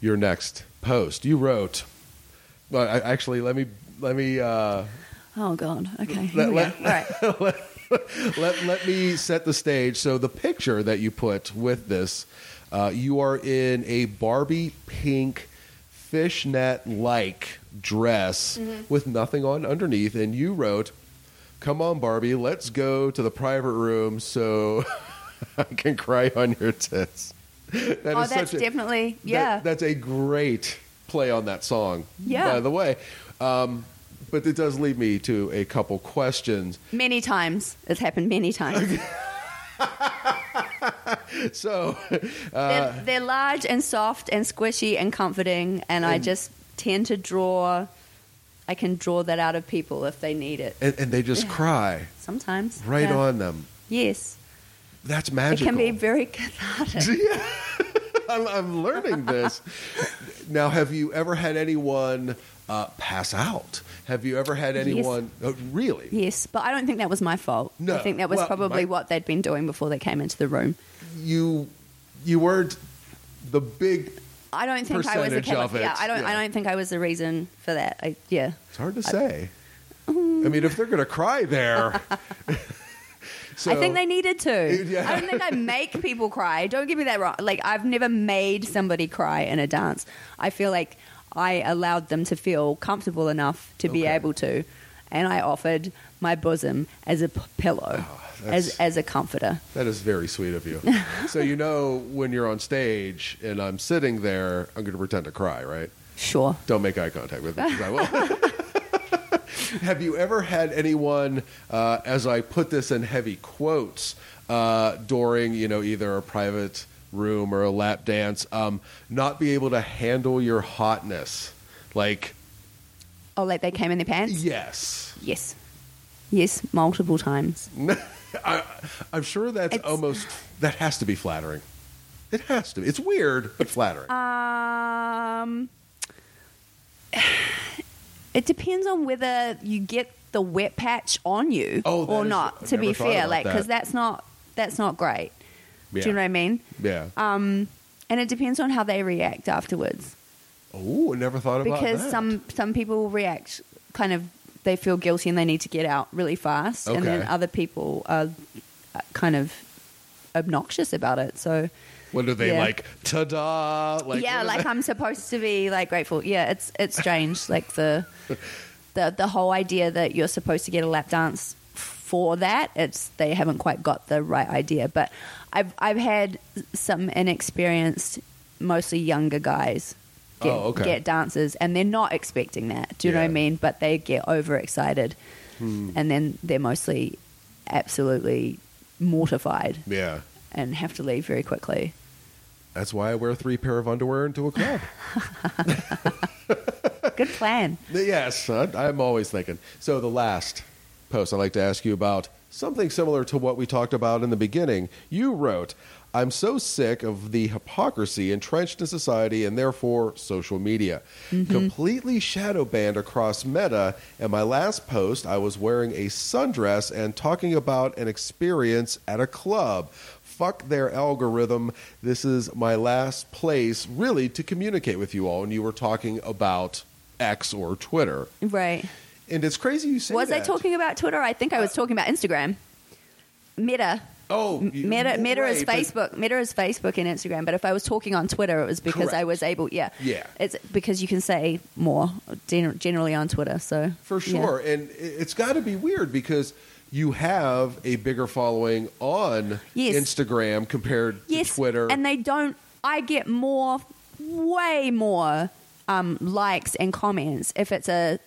Your next post, you wrote. Well, I, actually, let me let me uh, Oh God. Okay. Let- let-. Right. let let me set the stage. So the picture that you put with this, uh, you are in a Barbie pink fishnet like dress with nothing on underneath, and you wrote, "Come on, Barbie, let's go to the private room so I can cry on your tits." That oh, is that's such a- definitely that- yeah. that's a great play on that song. Yeah. By the way. Um, but it does lead me to a couple questions. many times. It's happened many times. So, they're, they're large and soft and squishy and comforting, and I just tend to draw. I can draw that out of people if they need it. and, and they just cry Sometimes. right Yeah. on them. Yes. That's magical. It can be very cathartic. I'm, I'm learning this. now, have you ever had anyone uh, pass out? Have you ever had Yes. anyone? Oh, really? Yes, but I don't think that was my fault. No. I think that was Well, probably my- what they'd been doing before they came into the room. You you weren't the big. I don't think I was the of yeah, I don't yeah. I don't think I was the reason for that. I, yeah. It's hard to say. I mean, if they're going to cry there. so, I think they needed to. Yeah. I don't think I make people cry. Don't get me that wrong. Like I've never made somebody cry in a dance. I feel like I allowed them to feel comfortable enough to be Okay. able to, and I offered my bosom as a p- pillow, that's- as as a comforter. That is very sweet of you. so you know when you're on stage and I'm sitting there, I'm going to pretend to cry, right? Sure. Don't make eye contact with me because I will. Have you ever had anyone, uh, as I put this in heavy quotes, uh, during you know either a private room or a lap dance, um, not be able to handle your hotness? Like, Oh, like they came in their pants. yes, Yes. Yes, multiple times. I, I'm sure that's It's- almost that has to be flattering. It has to. be. It's weird, but flattering. Um, it depends on whether you get the wet patch on you Oh, or not. To be fair, like because that. that's not that's not great. Yeah. Do you know what I mean? Yeah. Um, and it depends on how they react afterwards. oh, I never thought about that. Because that. some some people react kind of they feel guilty and they need to get out really fast, and then other people are kind of obnoxious about it. So What are they Yeah. like? Ta-da! Like yeah, like they- I'm supposed to be like grateful. Yeah, it's it's strange. like the the the whole idea that you're supposed to get a lap dance for that. It's they haven't quite got the right idea. But I've I've had some inexperienced, mostly younger guys. Get, Oh, okay. get dances and they're not expecting that. Do you know what I mean? But they get overexcited, Hmm. and then they're mostly absolutely mortified yeah. and have to leave very quickly. That's why I wear three pair of underwear into a club. Good plan. yes, I'm always thinking. So the last post, I'd like to ask you about something similar to what we talked about in the beginning. You wrote, I'm so sick of the hypocrisy entrenched in society and therefore social media. Mm-hmm. Completely shadow banned across Meta. And my last post, I was wearing a sundress and talking about an experience at a club. Fuck their algorithm. This is my last place, really, to communicate with you all. And you were talking about X or Twitter. Right. And it's crazy you say Was I talking about Twitter? I think I was talking about Instagram. Meta. Oh, you- Meta, Meta is right, but- Facebook. Meta is Facebook and Instagram. But if I was talking on Twitter, it was because I Correct. was able. Yeah, Yeah. It's because you can say more gen- generally on Twitter. So For yeah. sure. And it's got to be weird because you have a bigger following on Yes. Instagram compared to yes, Twitter. and they don't. I get more, way more um, likes and comments if it's a.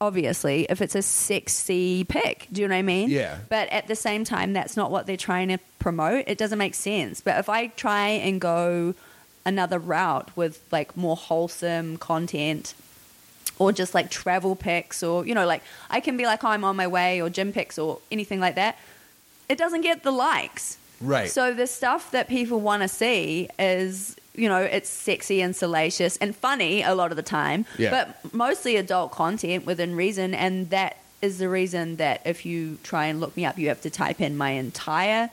Obviously, if it's a sexy pic, do you know what I mean? Yeah. But at the same time, that's not what they're trying to promote. It doesn't make sense. But if I try and go another route with like more wholesome content, or just like travel pics, or you know, like I can be like, oh, I'm on my way, or gym pics, or anything like that. It doesn't get the likes. Right. So the stuff that people want to see is, you know, it's sexy and salacious and funny a lot of the time, Yeah. but mostly adult content within reason. And that is the reason that if you try and look me up, you have to type in my entire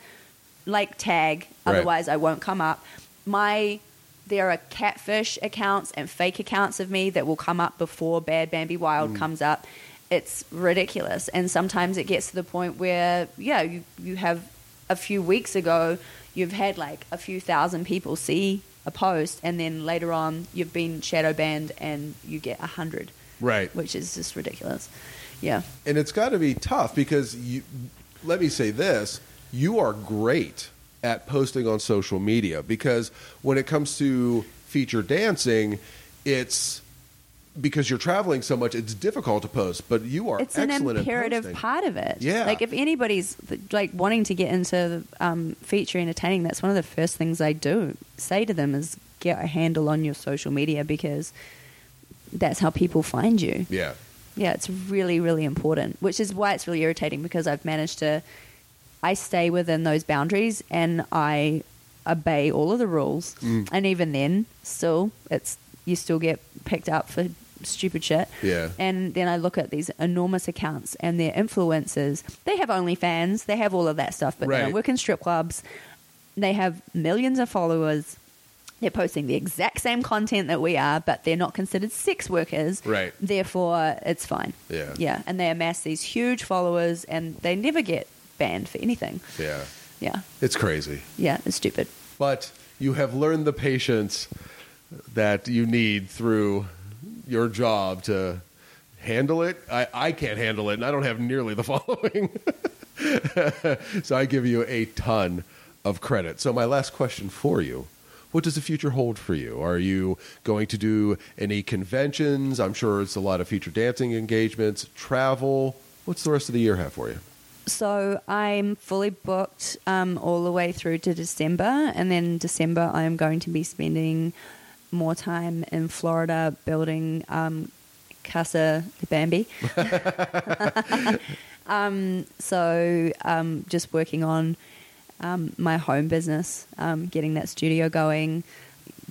like tag, Right. otherwise I won't come up. My there are catfish accounts and fake accounts of me that will come up before Bad Bambi Wilde Mm. comes up. It's ridiculous, and sometimes it gets to the point where yeah, you you have a few weeks ago you've had like a few thousand people see a post, and then later on you've been shadow banned and you get a hundred, right. which is just ridiculous. Yeah. And it's got to be tough because you. Let me say this: you are great at posting on social media because when it comes to feature dancing, it's because you're traveling so much. It's difficult to post, but you are it's an imperative at part of it. Yeah. Like if anybody's like wanting to get into um, feature entertaining, that's one of the first things I do say to them is get a handle on your social media because that's how people find you. Yeah. Yeah, it's really, really important, which is why it's really irritating because I've managed to, I stay within those boundaries and I obey all of the rules. Mm. And even then, still, it's, you still get picked up for stupid shit. Yeah. And then I look at these enormous accounts and their influencers. They have OnlyFans, they have all of that stuff, but they don't work in strip clubs. They have millions of followers. They're posting the exact same content that we are, but they're not considered sex workers. Right. Therefore, it's fine. Yeah. Yeah. And they amass these huge followers and they never get banned for anything. Yeah. Yeah. It's crazy. Yeah. It's stupid. but you have learned the patience that you need through your job to handle it. I, I can't handle it, and I don't have nearly the following. so I give you a ton of credit. So, my last question for you what does the future hold for you? Are you going to do any conventions? I'm sure it's a lot of feature dancing engagements, travel. What's the rest of the year have for you? So I'm fully booked um, all the way through to December, and then December I'm going to be spending more time in Florida building um, Casa de Bambi. um, so um, just working on um, my home business, um, getting that studio going,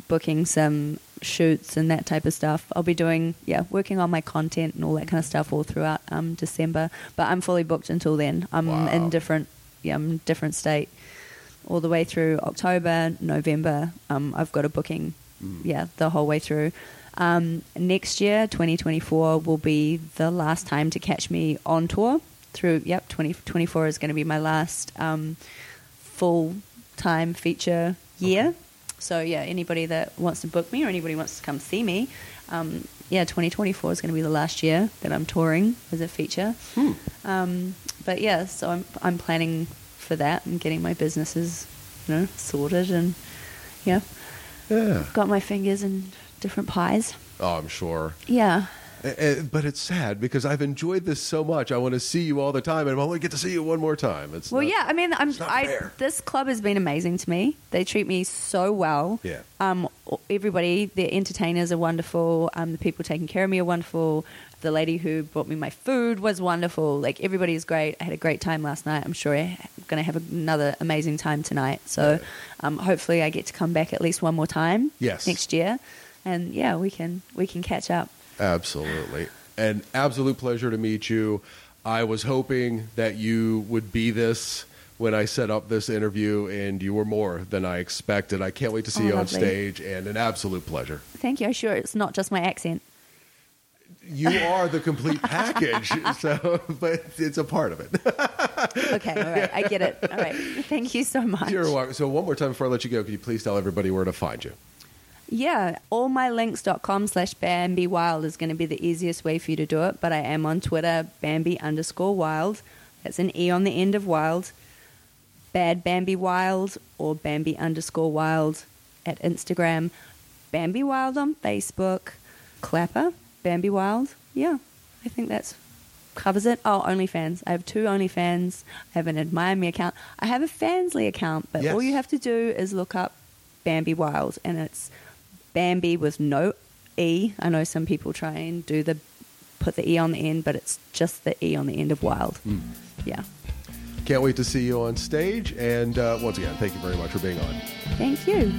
booking some shoots and that type of stuff. I'll be doing, yeah, working on my content and all that kind of stuff all throughout um, December. But I'm fully booked until then. I'm Wow. in different, yeah, I'm in different state all the way through October, November. Um, I've got a booking, yeah, the whole way through. Um, next year, 2024, will be the last time to catch me on tour. Through, yep, 2024 is going to be my last um, full time feature year. So yeah, anybody that wants to book me or anybody wants to come see me, um, yeah, 2024 is going to be the last year that I'm touring as a feature. Um, but yeah, so I'm I'm planning for that and getting my businesses, you know, sorted and yeah, Yeah. got my fingers in different pies. Oh, I'm sure. Yeah, but it's sad because I've enjoyed this so much. I want to see you all the time, and I only get to see you one more time. It's Well, not- yeah. I mean, I'm. I this club has been amazing to me. They treat me so well. Yeah. Um. Everybody, the entertainers are wonderful. Um. The people taking care of me are wonderful. The lady who brought me my food was wonderful. Like everybody is great. I had a great time last night. I'm sure I'm going to have another amazing time tonight. So, um, hopefully, I get to come back at least one more time. Yes. Next year, and yeah, we can we can catch up. Absolutely. An absolute pleasure to meet you. I was hoping that you would be this when I set up this interview, and you were more than I expected. I can't wait to see Oh, you on stage, and an absolute pleasure. Thank you. I'm sure it's not just my accent. You are the complete package, so but it's a part of it. Okay, all right, I get it. All right, thank you so much. You're welcome. So one more time before I let you go, could you please tell everybody where to find you? Yeah, allmylinks.com slash Bambi Wilde is going to be the easiest way for you to do it, but I am on Twitter, Bambi underscore Wilde. That's an E on the end of Wild. Bad Bambi Wilde or Bambi underscore Wilde at Instagram. Bambi Wilde on Facebook. Clapper, Bambi Wilde. Yeah, I think that's covers it. Oh, OnlyFans. I have two OnlyFans. I have an Admire Me account. I have a Fansly account, but Yes. all you have to do is look up Bambi Wilde, and it's Bambi with no E. I know some people try and do the put the E on the end, but it's just the E on the end of Wilde. Yeah. Can't wait to see you on stage. And uh, once again, thank you very much for being on. Thank you.